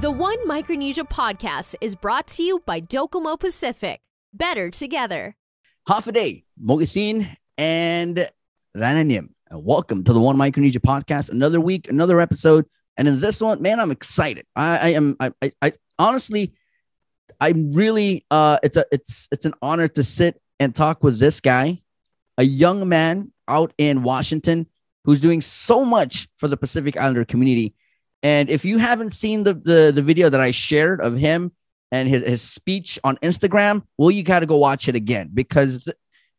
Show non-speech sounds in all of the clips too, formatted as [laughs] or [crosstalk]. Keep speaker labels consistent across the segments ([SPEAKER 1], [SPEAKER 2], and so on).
[SPEAKER 1] The One Micronesia podcast is brought to you by Docomo Pacific. Better together.
[SPEAKER 2] Hafaday, Mogathin, and Rananim. And welcome to the One Micronesia podcast. Another week, another episode. And in this one, man, I'm excited. I, I am I, I, I honestly I'm really uh it's a it's it's an honor to sit and talk with this guy, a young man out in Washington who's doing so much for the Pacific Islander community. And if you haven't seen the the, the video that I shared of him and his, his speech on Instagram, well, you got to go watch it again because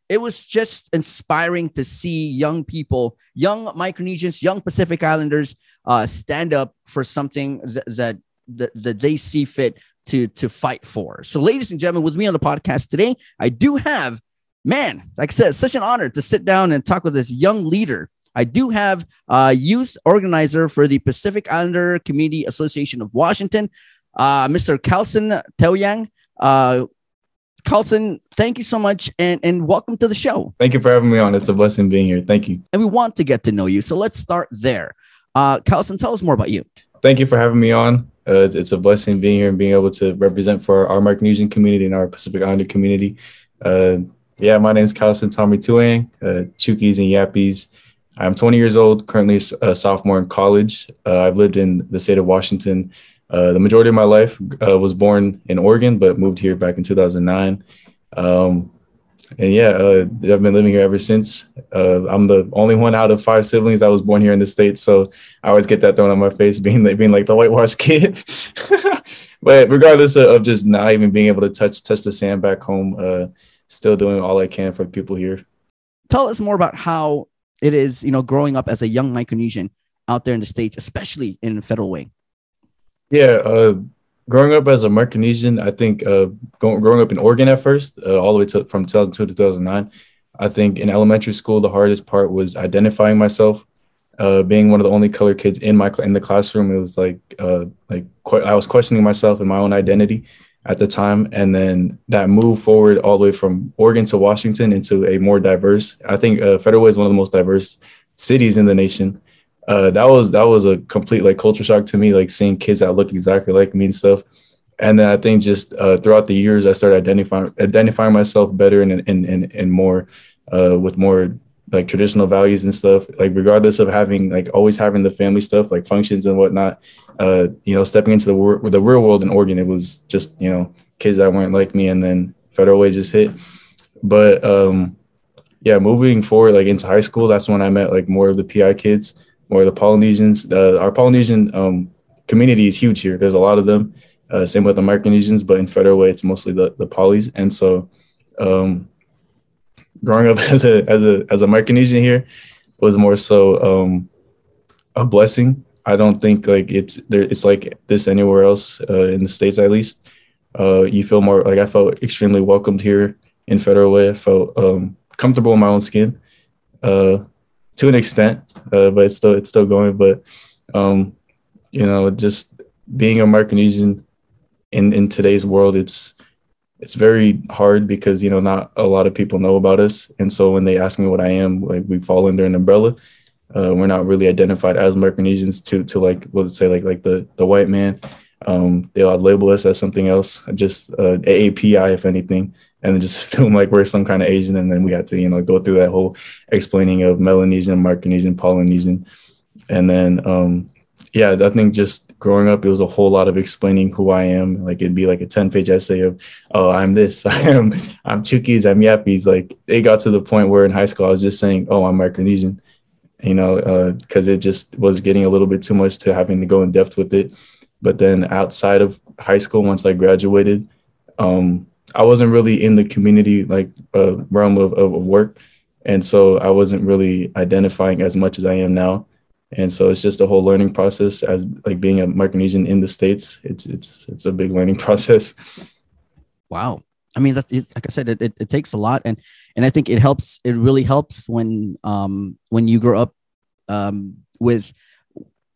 [SPEAKER 2] it was just inspiring to see young people, young Micronesians, young Pacific Islanders uh, stand up for something th- that, that, that they see fit to, to fight for. So, ladies and gentlemen, with me on the podcast today, I do have, man, like I said, such an honor to sit down and talk with this young leader I do have a youth organizer for the Pacific Islander Community Association of Washington, uh, Mr. Carlson Taoyang. Uh, Carlson, thank you so much and, and welcome to the show.
[SPEAKER 3] Thank you for having me on. It's a blessing being here. Thank you.
[SPEAKER 2] And we want to get to know you. So let's start there. Uh, Carlson, tell us more about you.
[SPEAKER 3] Thank you for having me on. Uh, it's, it's, a blessing being here and being able to represent for our Micronesian community and our Pacific Islander community. Uh, yeah, my name is Carlson Tommy Tuang, uh, Chuukese and Yapese. I'm 20 years old, currently a sophomore in college. Uh, I've lived in the state of Washington uh, the majority of my life. Uh, was born in Oregon, but moved here back in 2009. Um, and yeah, uh, I've been living here ever since. Uh, I'm the only one out of five siblings that was born here in the states, so I always get that thrown on my face, [laughs] being like, being like the whitewashed kid. [laughs] but regardless of, of, just not even being able to touch touch the sand back home, uh, still doing all I can for people here.
[SPEAKER 2] Tell us more about how it is, you know, growing up as a young Micronesian out there in the states, especially in Federal Way.
[SPEAKER 3] Yeah, uh, growing up as a Micronesian, I think uh, going, growing up in Oregon at first, uh, all the way to from 2002 to 2009, I think in elementary school the hardest part was identifying myself. Uh, being one of the only color kids in my in the classroom, it was like uh, like I was questioning myself and my own identity at the time, and then that move forward all the way from Oregon to Washington into a more diverse. I think uh, Federal Way is one of the most diverse cities in the nation. Uh, that was that was a complete like culture shock to me, like seeing kids that look exactly like me and stuff. And then I think just uh, throughout the years, I started identifying identifying myself better and and and, and more uh, with more like traditional values and stuff. Like regardless of having like always having the family stuff like functions and whatnot, uh, you know, stepping into the wor- the real world in Oregon, it was just you know kids that weren't like me, and then federal way just hit. But um, yeah, moving forward, like into high school, that's when I met like more of the PI kids, more of the Polynesians. Uh, our Polynesian um, community is huge here. There's a lot of them. Uh, same with the Micronesians, but in federal way, it's mostly the the polys. And so, um, growing up [laughs] as a as a as a Micronesian here was more so um, a blessing I don't think like it's there. It's like this anywhere else uh, in the states, at least. Uh, you feel more like I felt extremely welcomed here in Federal Way. I felt um, comfortable in my own skin, uh, to an extent, uh, but it's still it's still going. But um, you know, just being a Micronesian in in today's world, it's it's very hard because you know not a lot of people know about us, and so when they ask me what I am, like we fall under an umbrella. Uh, we're not really identified as Micronesians to to like let's say like like the the white man. Um, they'll label us as something else, just uh, AAPI if anything, and then just [laughs] feel like we're some kind of Asian, and then we have to you know go through that whole explaining of Melanesian, Micronesian, Polynesian, and then um, yeah, I think just growing up, it was a whole lot of explaining who I am. Like it'd be like a 10 page essay of, oh, I'm this, [laughs] I am, I'm Chuukese, I'm Yapese. Like it got to the point where in high school, I was just saying, oh, I'm Micronesian you know, because uh, it just was getting a little bit too much to having to go in depth with it. But then outside of high school, once I graduated, um, I wasn't really in the community like uh, realm of, of work, and so I wasn't really identifying as much as I am now. And so it's just a whole learning process as like being a Micronesian in the states. It's it's it's a big learning [laughs] process.
[SPEAKER 2] Wow. I mean, that's like I said, it, it, it, takes a lot, and and I think it helps. It really helps when um when you grow up um with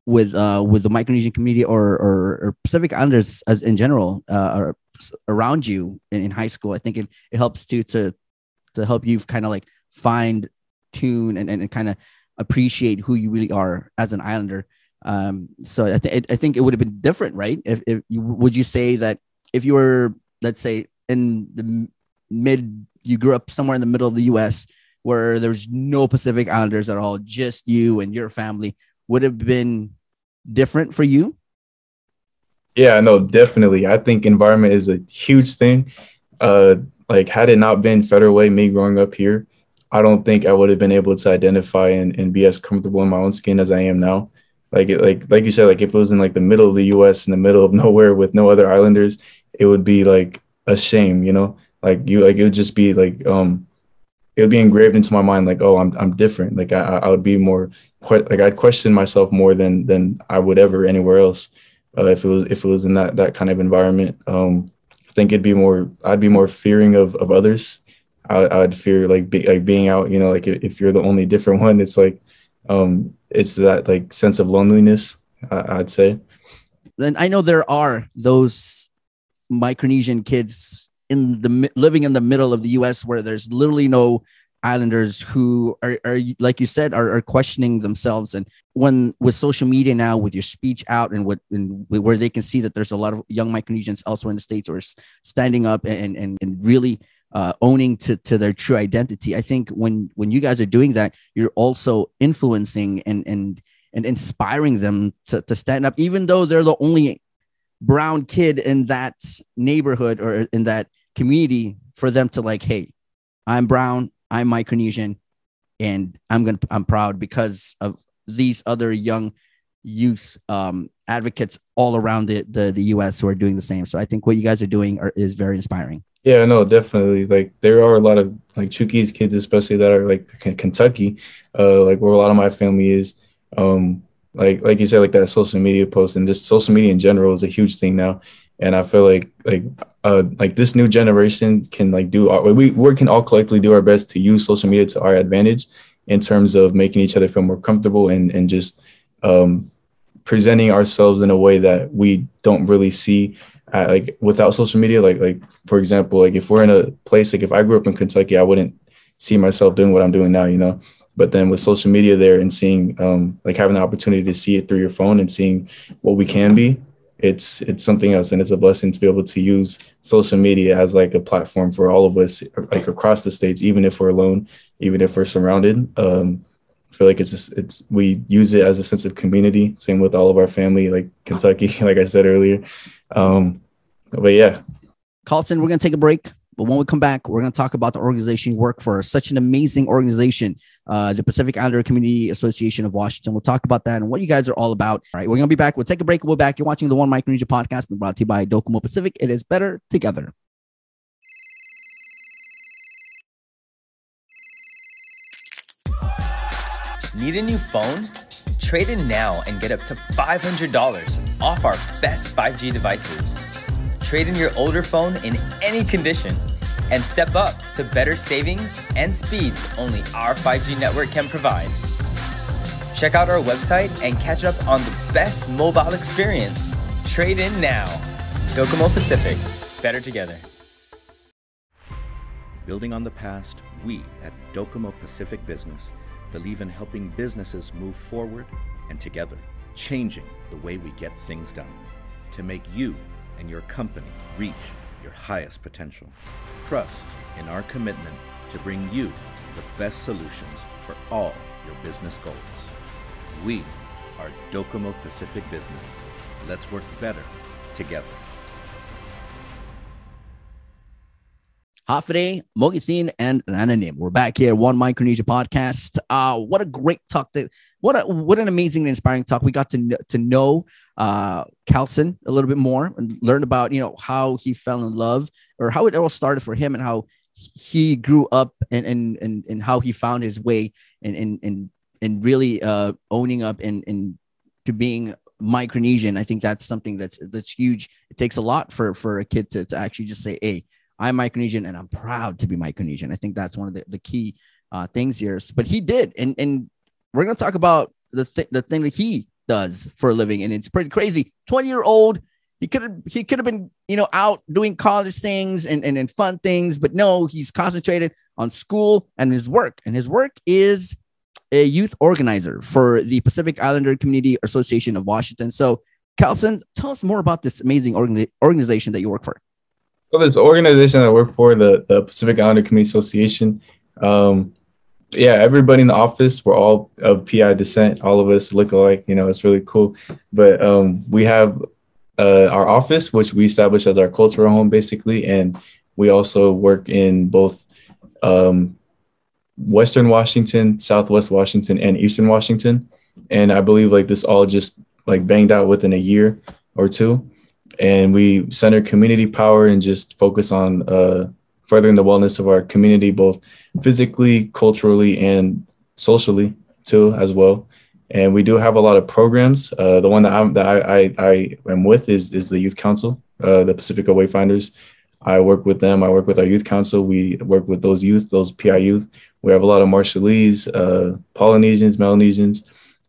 [SPEAKER 2] with uh with the Micronesian community or or, or Pacific Islanders as in general uh or around you in, in high school. I think it, it helps to to to help you kind of like find tune and, and, and kind of appreciate who you really are as an Islander. Um, so I, th- I think it would have been different, right? If, if you, would you say that if you were, let's say, in the mid, you grew up somewhere in the middle of the U.S. where there's no Pacific Islanders at all, just you and your family, would have been different for you?
[SPEAKER 3] Yeah, no, definitely. I think environment is a huge thing. Uh, like had it not been Federal Way, me growing up here, I don't think I would have been able to identify and, and be as comfortable in my own skin as I am now. Like like like you said, like if it was in like the middle of the US in the middle of [laughs] nowhere with no other islanders, it would be like a shame, you know? Like you like it would just be like um it would be engraved into my mind like, oh, I'm I'm different. Like I I would be more quite like I'd question myself more than than I would ever anywhere else. Uh, if it was if it was in that that kind of environment. Um I think it'd be more I'd be more fearing of of others I, I'd fear like be, like being out. You know, like if you're the only different one, it's like um, it's that like sense of loneliness. I, I'd say.
[SPEAKER 2] Then I know there are those Micronesian kids in the living in the middle of the U.S. where there's literally no islanders who are, are like you said are, are questioning themselves and when with social media now with your speech out and what and where they can see that there's a lot of young micronesians elsewhere in the states who are standing up and and, and really uh, owning to, to their true identity. I think when when you guys are doing that, you're also influencing and and and inspiring them to, to stand up, even though they're the only brown kid in that neighborhood or in that community for them to like, hey, I'm brown, I'm Micronesian, and I'm gonna I'm proud because of these other young youth um, advocates all around the, the the US who are doing the same. So I think what you guys are doing are, is very inspiring.
[SPEAKER 3] Yeah, no, definitely. Like there are a lot of like Chuukese kids, especially that are like Kentucky, uh, like where a lot of my family is. Um, like like you said, like that social media post and just social media in general is a huge thing now. And I feel like like uh like this new generation can like do our, we we can all collectively do our best to use social media to our advantage in terms of making each other feel more comfortable and and just um presenting ourselves in a way that we don't really see uh, like without social media like like for example like if we're in a place like if i grew up in kentucky i wouldn't see myself doing what i'm doing now you know but then with social media there and seeing um like having the opportunity to see it through your phone and seeing what we can be it's it's something else and it's a blessing to be able to use social media as like a platform for all of us like across the states even if we're alone even if we're surrounded um I feel like it's just, it's we use it as a sense of community. Same with all of our family, like Kentucky, [laughs] like I said earlier. Um, but yeah.
[SPEAKER 2] Carlson, we're gonna take a break. But when we come back, we're going to talk about the organization you work for. Such an amazing organization, uh, the Pacific Islander Community Association of Washington. We'll talk about that and what you guys are all about. All right, we're going to be back. We'll take a break. We'll be back. You're watching the One Micronesia podcast, brought to you by Docomo Pacific. It is better together.
[SPEAKER 4] Need a new phone? Trade in now and get up to $500 off our best 5G devices. Trade in your older phone in any condition and step up to better savings and speeds only our 5G network can provide. Check out our website and catch up on the best mobile experience. Trade in now. Docomo Pacific, better together.
[SPEAKER 5] Building on the past, we at Docomo Pacific Business believe in helping businesses move forward and together, changing the way we get things done to make you and your company reach your highest potential. Trust in our commitment to bring you the best solutions for all your business goals. We are Docomo Pacific Business. Let's work better together.
[SPEAKER 2] Hafide, Mogitin, and Rananim. We're back here, One Micronesia podcast. Uh, what a great talk! What a what an amazing and inspiring talk. We got to to know uh Carlson a little bit more and learn about you know how he fell in love or how it all started for him and how he grew up and and and, and how he found his way and and and, and really uh owning up and and to being Micronesian. I think that's something that's that's huge. It takes a lot for for a kid to, to actually just say, hey I'm Micronesian and I'm proud to be Micronesian. I think that's one of the, the key uh, things here. But he did. And, and we're going to talk about the, th- the thing that he does for a living. And it's pretty crazy. 20 year old. He could have he could have been, you know, out doing college things and, and, and fun things, but no, he's concentrated on school and his work. And his work is a youth organizer for the Pacific Islander Community Association of Washington. So, Carlson, tell us more about this amazing organi- organization that you work for.
[SPEAKER 3] So, this organization I work for, the, the Pacific Islander Community Association, um, yeah, everybody in the office, we're all of PI descent. All of us look alike. You know, it's really cool. But um, we have uh, our office, which we established as our cultural home, basically, and we also work in both um, Western Washington, Southwest Washington, and Eastern Washington. And I believe like this all just like banged out within a year or two. And we center community power and just focus on uh, furthering the wellness of our community, both physically, culturally, and socially too, as well. And we do have a lot of programs. Uh, the one that I'm that I, I, I am with is is the Youth Council, uh, the Pacifica Wayfinders. I work with them. I work with our youth council. We work with those youth, those PI youth. We have a lot of Marshallese, uh, Polynesians, Melanesians,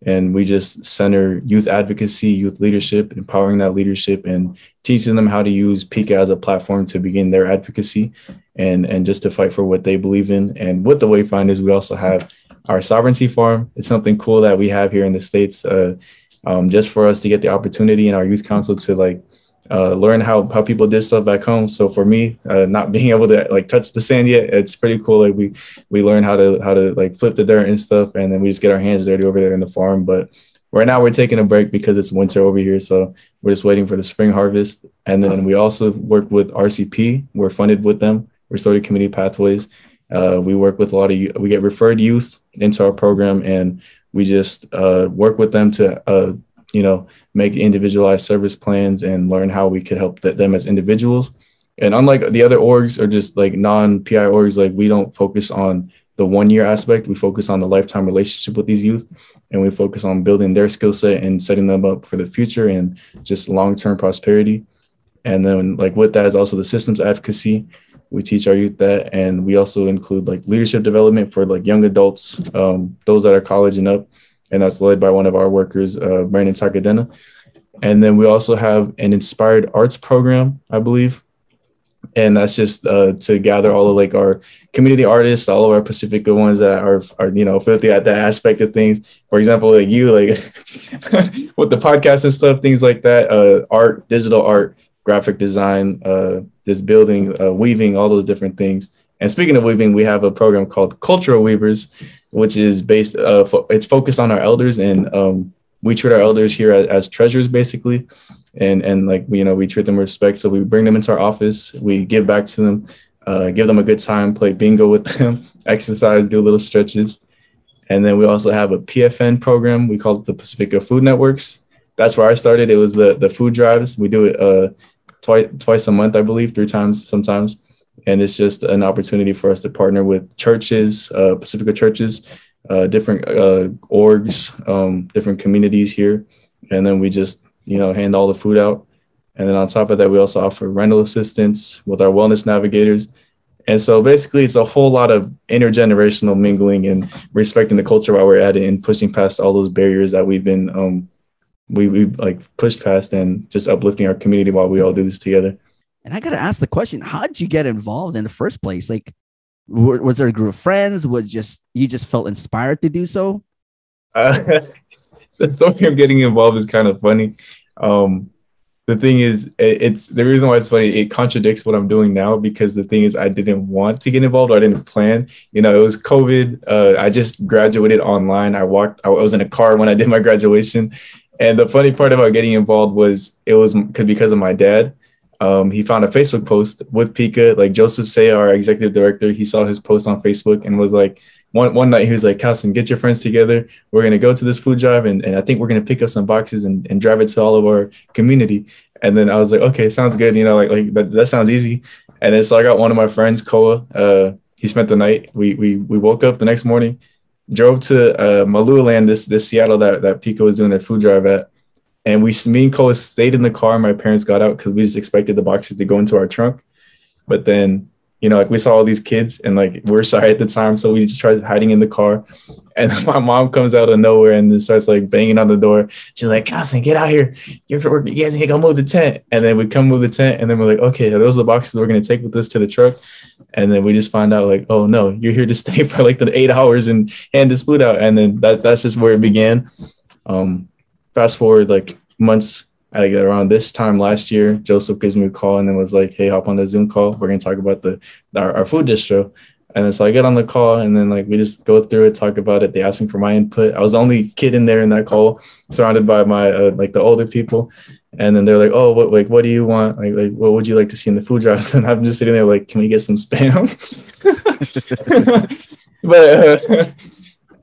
[SPEAKER 3] and we just center youth advocacy, youth leadership, empowering that leadership, and teaching them how to use PICA as a platform to begin their advocacy and and just to fight for what they believe in. And with the Wayfinders, we also have our sovereignty farm. It's something cool that we have here in the states, uh, um, just for us to get the opportunity in our youth council to like uh, learn how how people did stuff back home. So for me, uh, not [laughs] being able to like touch the sand yet, it's pretty cool. Like we we learn how to how to like flip the dirt and stuff, and then we just get our hands dirty over there in the farm. But right now we're taking a break because it's winter over here, so we're just waiting for the spring harvest. And then we also work with RCP. We're funded with them, We're Restorative Community Pathways. Uh, we work with a lot of we get referred youth into our program, and we just uh, work with them to uh, you know, make individualized service plans and learn how we could help them as individuals. And unlike the other orgs or just like non PI orgs, like we don't focus on the one year aspect. We focus on the lifetime relationship with these youth and we focus on building their skill set and setting them up for the future and just long term prosperity. And then, like, with that is also the systems advocacy. We teach our youth that. And we also include like leadership development for like young adults, um, those that are college and up and that's led by one of our workers, uh, Brandon Takadena. And then we also have an inspired arts program, I believe. And that's just uh, to gather all of like our community artists, all of our Pacifica ones that are, are you know, filthy at that aspect of things. For example, like you, like [laughs] with the podcast and stuff, things like that, uh, art, digital art, graphic design, uh, just building, uh, weaving, all those different things. And speaking of weaving, we have a program called Cultural Weavers, which is based uh, fo- it's focused on our elders and um, we treat our elders here as, as, treasures basically. And and like you know we treat them with respect. So we bring them into our office. We give back to them uh, give them a good time play bingo with them [laughs] exercise do little stretches. And then we also have a pfn program. We call it the pacifica food networks. That's where i started. It was the the food drives. We do it uh, twice twice a month i believe three times sometimes and it's just an opportunity for us to partner with churches, uh, Pacifica churches, uh, different uh, orgs, um, different communities here, and then we just you know hand all the food out. And then on top of that, we also offer rental assistance with our wellness navigators. And so basically, it's a whole lot of intergenerational mingling and respecting the culture while we're at it and pushing past all those barriers that we've been um, we we've like pushed past and just uplifting our community while we all do this together.
[SPEAKER 2] And I got to ask the question: How did you get involved in the first place? Like, w- was there a group of friends? Was just you just felt inspired to do so?
[SPEAKER 3] Uh, [laughs] the story of getting involved is kind of funny. Um, the thing is, it, it's the reason why it's funny. It contradicts what I'm doing now because the thing is, I didn't want to get involved. Or I didn't plan. You know, it was COVID. Uh, I just graduated online. I walked. I was in a car when I did my [laughs] graduation. And the funny part about getting involved was it was because of my dad um, he found a Facebook post with PICA, like Joseph Seia, our executive director. He saw his post on Facebook and was like, one, one night he was like, Carlson, get your friends together. We're going to go to this food drive and, and I think we're going to pick up some boxes and, and drive it to all of our community. And then I was like, okay, sounds good. You know, like, like that, that sounds easy. And then so I got one of my friends, Koa. Uh, he spent the night. We, we, we woke up the next morning, drove to uh, Malua this, this Seattle that, that PICA was doing their food drive at and we, me and Cole stayed in the car. My parents got out because we just expected the boxes to go into our trunk. But then, you know, like we saw all these kids and like we're sorry at the time, so we just tried hiding in the car. And [laughs] my mom comes out of nowhere and starts like banging on the door. She's like, Carson, get out here. You're, you guys need to go move the tent. And then we come move the tent. And then we're like, okay, those are the boxes we're going to take with us to the truck. And then we just find out like, oh no, you're here to stay [laughs] for like the eight hours and hand this food out. And then that, that's just where it began. Um, fast forward like months like around this time last year, Joseph gives me a call and then was like, "Hey, hop on the Zoom call. We're gonna talk about the our, our food distro." And then so I get on the call and then like we just go through it, talk about it. They asked me for my input. I was the only kid in there in that call, surrounded by my uh, like the older people. And then they're like, "Oh, what like what do you want? Like, like what would you like to see in the food drives?" [laughs] And I'm just sitting there like, "Can we get some spam?" [laughs] [laughs] but uh,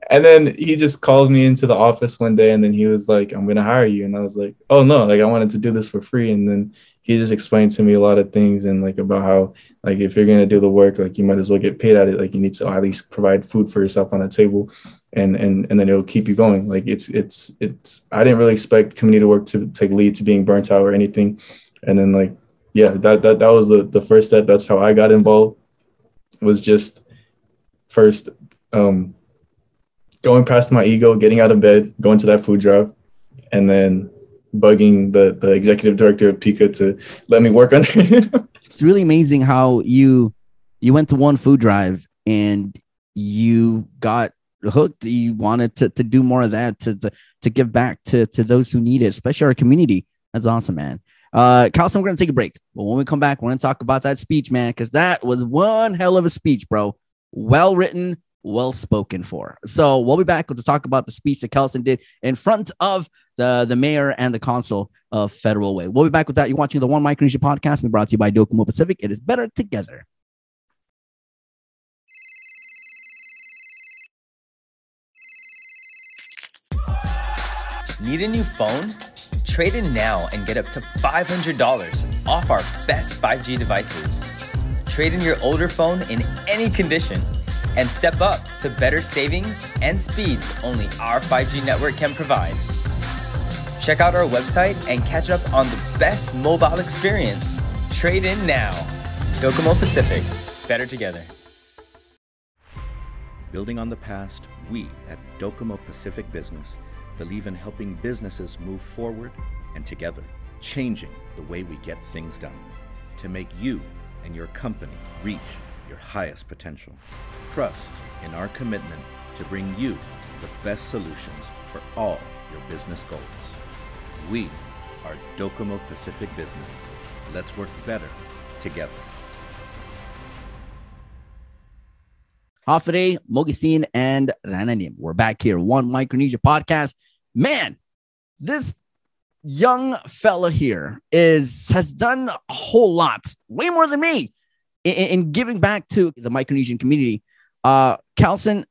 [SPEAKER 3] and then he just called me into the office one day and then he was like i'm gonna hire you. And i was like oh no like i wanted to do this for free. And then he just explained to me a lot of things and like about how like if you're gonna do the work like you might as well get paid at it. Like you need to at least provide food for yourself on the table and and and then it'll keep you going. Like it's it's it's i didn't really expect community work to take lead to being burnt out or anything. And then like yeah that that, that was the the first step. That's how i got involved was just first um going past my ego, getting out of bed, going to that food drive, and then bugging the the executive director of PICA to let me work [laughs] under him.
[SPEAKER 2] it's really amazing how you you went to one food drive and you got hooked. You wanted to to do more of that to to, to give back to to those who need it, especially our community. That's awesome, man. Uh, Carlson, we're gonna take a break, but when we come back, we're gonna talk about that speech, man, because that was one hell of a speech, bro. Well written, well spoken for. So we'll be back to talk about the speech that Kelson did in front of the, the mayor and the consul of Federal Way. We'll be back with that. You're watching the One Micronesia podcast. We brought to you by Docomo Pacific. It is better together.
[SPEAKER 4] Need a new phone? Trade in now and get up to $500 off our best 5G devices. Trade in your older phone in any condition and step up to better savings and speeds only our 5G network can provide. Check out our website and catch up on the best mobile experience. Trade in now. Docomo Pacific, better together.
[SPEAKER 5] Building on the past, we at Docomo Pacific Business believe in helping businesses move forward and together, changing the way we get things done to make you and your company reach your highest potential. Trust in our commitment to bring you the best solutions for all your business goals. We are Docomo Pacific Business. Let's work better together.
[SPEAKER 2] Hafide, Mogisin, and Rananim. We're back here, One Micronesia podcast. Man, this young fella here is has done a whole lot, way more than me in, in giving back to the Micronesian community. Uh, Carlson,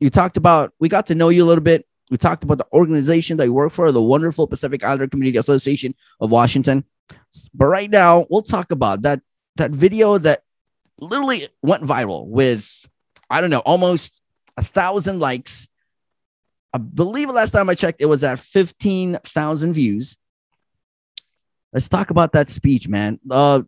[SPEAKER 2] you talked about, we got to know you a little bit. We talked about the organization that you work for, the wonderful Pacific Islander Community Association of Washington. But right now, we'll talk about that that video that literally went viral with, I don't know, almost a thousand likes. I believe last time I checked, it was at 15,000 views. Let's talk about that speech, man. Uh,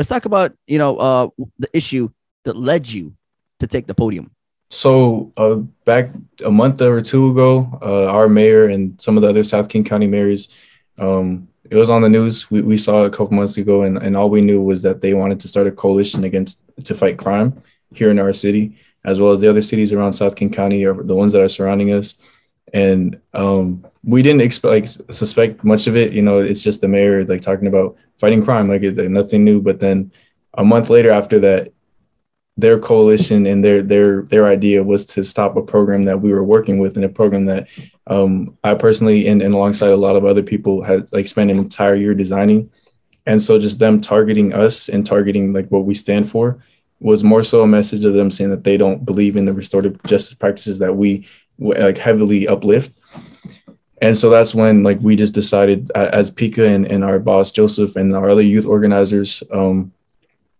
[SPEAKER 2] let's talk about you know uh, the issue that led you to take the podium.
[SPEAKER 3] So uh, back a month or two ago, uh, our mayor and some of the other South King County mayors, um, it was on the news. We, we saw it a couple months ago, and, and all we knew was that they wanted to start a coalition against to fight crime here in our city, as well as the other cities around South King County or the ones that are surrounding us. And um, we didn't expect like, suspect much of it. You know, it's just the mayor like talking about fighting crime, like, it, like nothing new. But then a month later, after that, their coalition and their their their idea was to stop a program that we were working with and a program that um, I personally and, and alongside a lot of other people had like spent an entire year designing. And so just them targeting us and targeting like what we stand for was more so a message of them saying that they don't believe in the restorative justice practices that we like heavily uplift and so that's when like we just decided as PICA and, and our boss Joseph and our other youth organizers, um,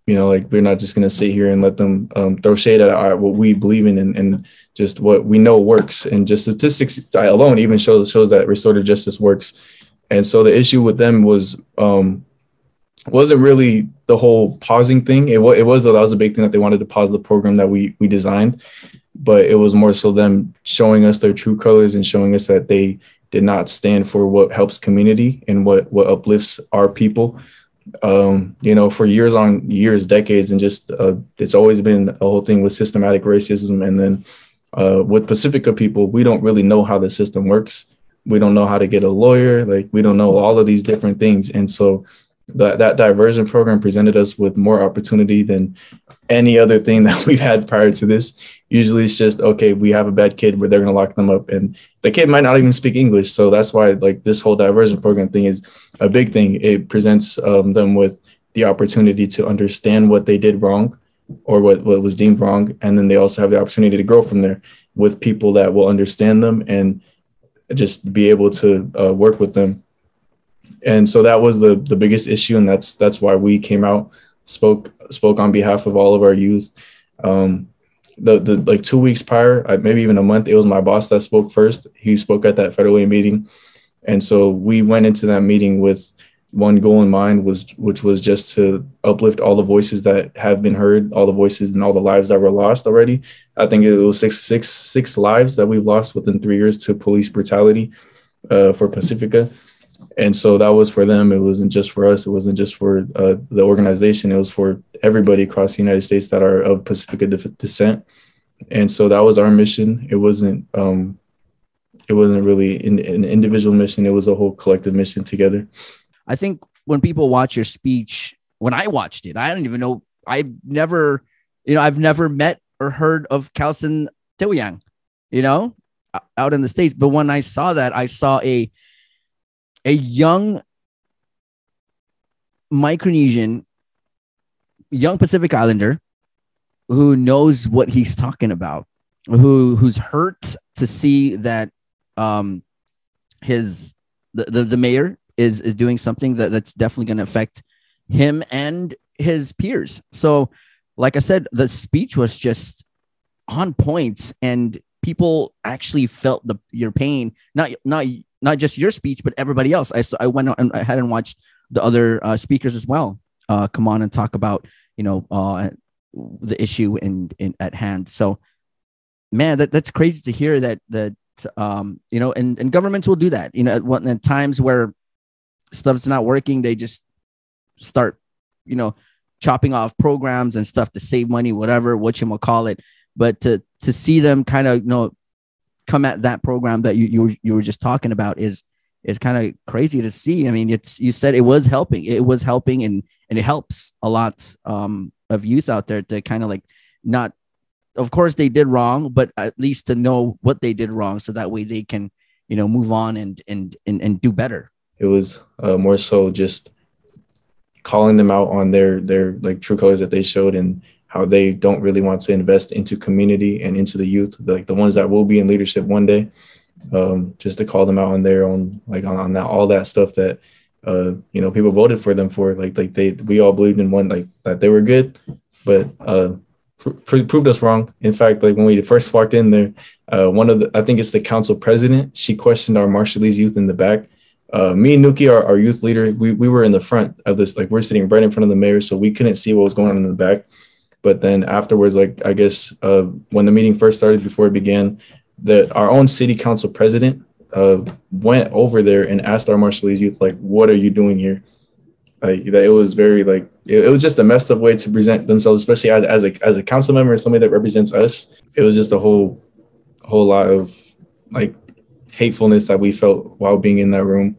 [SPEAKER 3] you know, like we're not just gonna sit here and let them um, throw shade at our what we believe in and, and just what we know works. And just statistics alone even shows shows that restorative justice works. And so the issue with them was um, wasn't really the whole pausing thing. It was it was that was a big thing that they wanted to pause the program that we we designed, but it was more so them showing us their true colors and showing us that they did not stand for what helps community and what what uplifts our people. Um, you know, for years on years, decades, and just uh, it's always been a whole thing with systematic racism. And then uh, with Pacifica people, we don't really know how the system works. We don't know how to get a lawyer. Like we don't know all of these different things, and so that that diversion program presented us with more opportunity than any other thing [laughs] that we've had prior to this. Usually it's just okay, we have a bad kid where they're gonna lock them up and the kid might not even speak English. So that's why like this whole diversion program thing is a big thing. It presents um, them with the opportunity to understand what they did wrong or what, what was deemed wrong. And then they also have the opportunity to grow from there with people that will understand them and just be able to uh, work with them and so that was the the biggest issue and that's that's why we came out spoke spoke on behalf of all of our youth. Um the, the like two weeks prior maybe even a month it was my boss that spoke first. He spoke at that federal meeting. And so we went into that meeting with one goal in mind was which was just to uplift all the voices that have been heard all the voices and all the lives that were lost already. I think it was six six six lives that we've lost within three years to police brutality uh, for pacifica and so that was for them. It wasn't just for us. It wasn't just for uh, the organization. It was for everybody across the united states that are of pacifica descent. And so that was our mission. It wasn't um, it wasn't really an, an individual mission. It was a whole collective mission together.
[SPEAKER 2] I think when people watch your speech when i watched it i don't even know i've never you know i've never met or heard of Kelson Tewuyang, you know out in the states. But when i saw that i saw a a young Micronesian, young Pacific Islander who knows what he's talking about, who who's hurt to see that um his the, the, the mayor is is doing something that, that's definitely going to affect him and his peers. So, like I said, the speech was just on point and people actually felt the your pain, not not not just your speech, but everybody else. I I went and I hadn't watched the other uh, speakers as well uh, come on and talk about you know uh, the issue in, in at hand. So, man, that, that's crazy to hear that that um, you know, and and governments will do that. You know, at, at times where stuff's not working, they just start you know chopping off programs and stuff to save money, whatever what you call it. But to to see them kind of you know come at that program that you you, you were just talking about is is kind of crazy to see. I mean, it's you said it was helping. It was helping and and it helps a lot um, of youth out there to kind of like not of course they did wrong, but at least to know what they did wrong so that way they can, you know, move on and and and, and do better.
[SPEAKER 3] It was uh, more so just calling them out on their their like true colors that they showed and how they don't really want to invest into community and into the youth, like the ones that will be in leadership one day. Um, just to call them out on their own, like on, on that all that stuff that uh, you know people voted for them for, like like they we all believed in one like that they were good, but uh, pr- proved us wrong. In fact, like when we first walked in there, uh, one of the I think it's the council president, she questioned our Marshallese youth in the back. Uh, me and Nuki, our, our youth leader, we, we were in the front of this, like we're sitting right in front of the mayor, so we couldn't see what was going on in the back. But then afterwards, like I guess uh, when the meeting first started, before it began, that our own city council president uh, went over there and asked our Marshallese youth, like, "What are you doing here?" Like that, it was very like it, it was just a messed up way to present themselves, especially as, as a as a council member somebody that represents us. It was just a whole whole lot of like hatefulness that we felt while being in that room,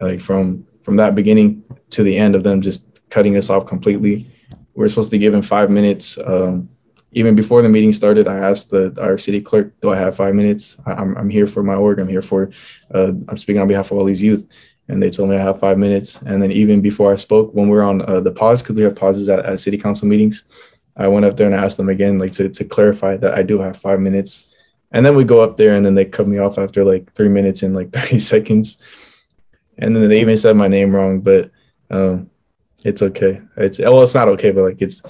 [SPEAKER 3] like from from that beginning to the end of them just cutting us off completely we are supposed to give him five minutes. Um, even before the meeting started, I asked the our city clerk, "Do I have five minutes? I, am I'm here for my org. I'm here for uh, I'm speaking on behalf of all these youth." And they told me I have five minutes. And then even before I spoke, when we are on uh, the pause, because we have pauses at, at city council meetings, I went up there and I asked them again, like to to clarify that I do have five minutes. And then we go up there, and then they cut me off after like three minutes and like [laughs] 30 seconds. And then they even said my name wrong, but um, it's okay. It's well, it's not okay, but like it's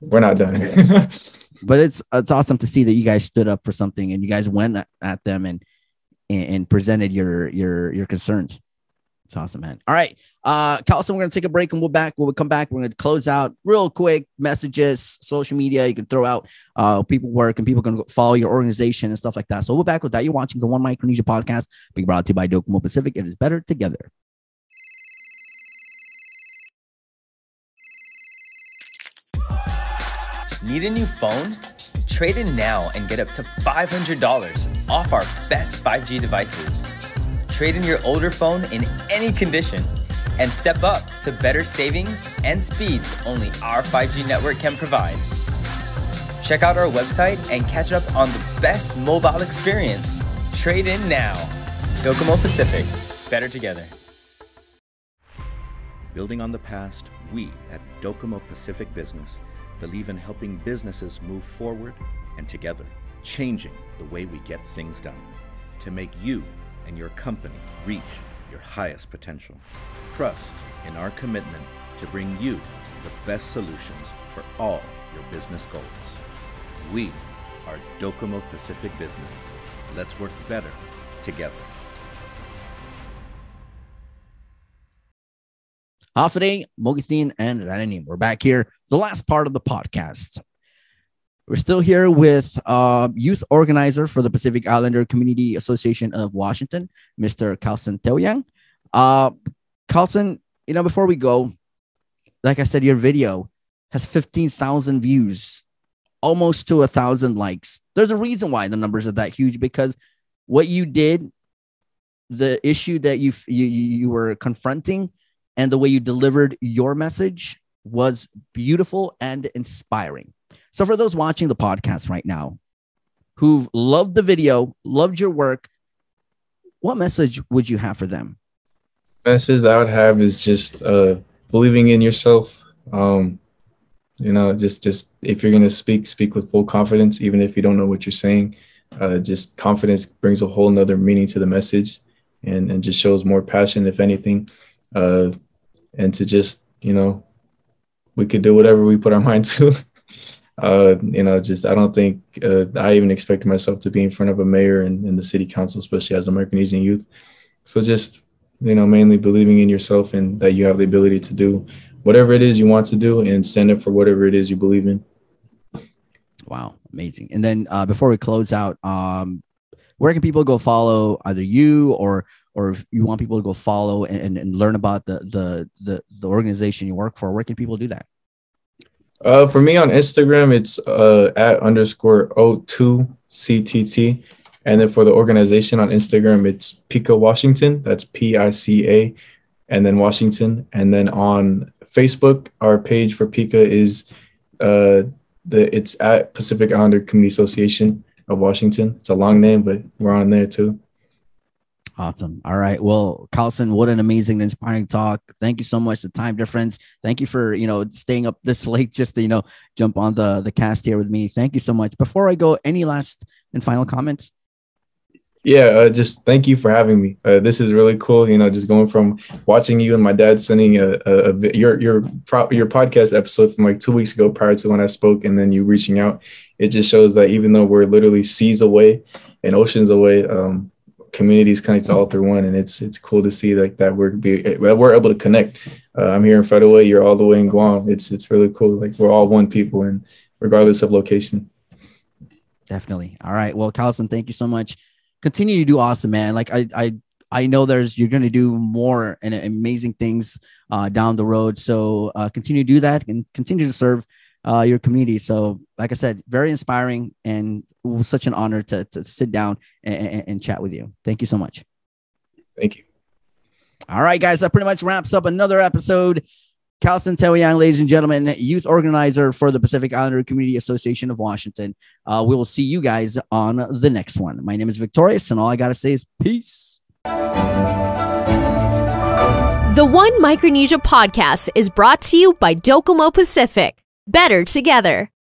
[SPEAKER 3] we're not done. [laughs]
[SPEAKER 2] but it's it's awesome to see that you guys stood up for something and you guys went at them and and, presented your your your concerns. It's awesome, man. All right. Uh, Carlson, we're to take a break and we'll back. When we come back, we're to close out real quick messages, social media. You can throw out uh, people work and people can follow your organization and stuff like that. So we'll back with that. You're watching the One Micronesia podcast, being brought to you by Docomo Pacific. It is better together.
[SPEAKER 4] Need a new phone? Trade in now and get up to $500 off our best 5G devices. Trade in your older phone in any condition and step up to better savings and speeds only our 5G network can provide. Check out our website and catch up on the best mobile experience. Trade in now. Docomo Pacific, better together.
[SPEAKER 5] Building on the past, we at Docomo Pacific Business believe in helping businesses move forward and together, changing the way we get things done to make you and your company reach your highest potential. Trust in our commitment to bring you the best solutions for all your business goals. We are Docomo Pacific Business. Let's work better together.
[SPEAKER 2] Hafide, Mogithin, and Rananim. We're back here, the last part of the podcast. We're still here with uh, youth organizer for the Pacific Islander Community Association of Washington, Mr. Carlson Teoyang. Uh, Carlson, you know, before we go, like I said, your video has 15,000 views, almost to a thousand likes. There's a reason why the numbers are that huge because what you did, the issue that you you you were confronting, and the way you delivered your message was beautiful and inspiring. So, for those watching the podcast right now who've loved the video, loved your work, what message would you have for them?
[SPEAKER 3] Message that I would have is just uh, believing in yourself. Um, you know, just just if you're gonna speak, speak with full confidence, even if you don't know what you're saying. Uh, just confidence brings a whole nother meaning to the message, and and just shows more passion, if anything. Uh, and to just you know, we could do whatever we put our [laughs] mind to. uh, you know, just I don't think uh, I even expected myself to be in front of a mayor and, the city council, especially as a Micronesian youth. So just you know, mainly believing in yourself and that you have the ability to do whatever it is you want to do and stand up for whatever it is you believe in.
[SPEAKER 2] Wow, amazing! And then uh, before we close out, um, where can people go follow either you or or if you want people to go follow and, and, learn about the, the the the organization you work for? Where can people do that?
[SPEAKER 3] Uh, for me on Instagram, it's uh, at underscore O2 CTT. And then for the organization on Instagram, it's Pica Washington. That's P I C A and then Washington. And then on Facebook, our page for Pica is uh, the it's at Pacific Islander Community Association of Washington. It's a long name, but we're on there too.
[SPEAKER 2] Awesome. All right. Well, Carlson, what an amazing, inspiring talk. Thank you so much. The time difference. Thank you for you know staying up this [laughs] late just to you know jump on the the cast here with me. Thank you so much. Before I go, any last and final comments?
[SPEAKER 3] Yeah, uh, just thank you for having me. Uh, this is really cool. You know, just going from watching you and my dad sending a, a, a your your pro, your podcast episode from like two weeks ago prior to when I spoke, and then you reaching out. It just shows that even though we're literally seas away and oceans away, um, communities connect all through one, and it's it's cool to see like that we're be, we're able to connect. Uh, I'm here in Federal, Way, you're all the way in Guam. It's it's really cool. Like we're all one people, and regardless of location.
[SPEAKER 2] Definitely. All right. Well, Carlson, thank you so much. Continue to do awesome, man. Like I I I know there's you're going to do more and amazing things uh, down the road. So uh, continue to do that and continue to serve uh, your community. So, like I said, very inspiring and it was such an honor to, to sit down and, and, and chat with you. Thank you so much.
[SPEAKER 3] Thank you.
[SPEAKER 2] All right, guys, that pretty much wraps up another episode. Carlson Teoyang, ladies and gentlemen, youth organizer for the Pacific Islander Community Association of Washington. Uh, we will see you guys on the next one. My name is Victorious, and all I got to say is peace.
[SPEAKER 1] The One Micronesia podcast is brought to you by Docomo Pacific. Better together.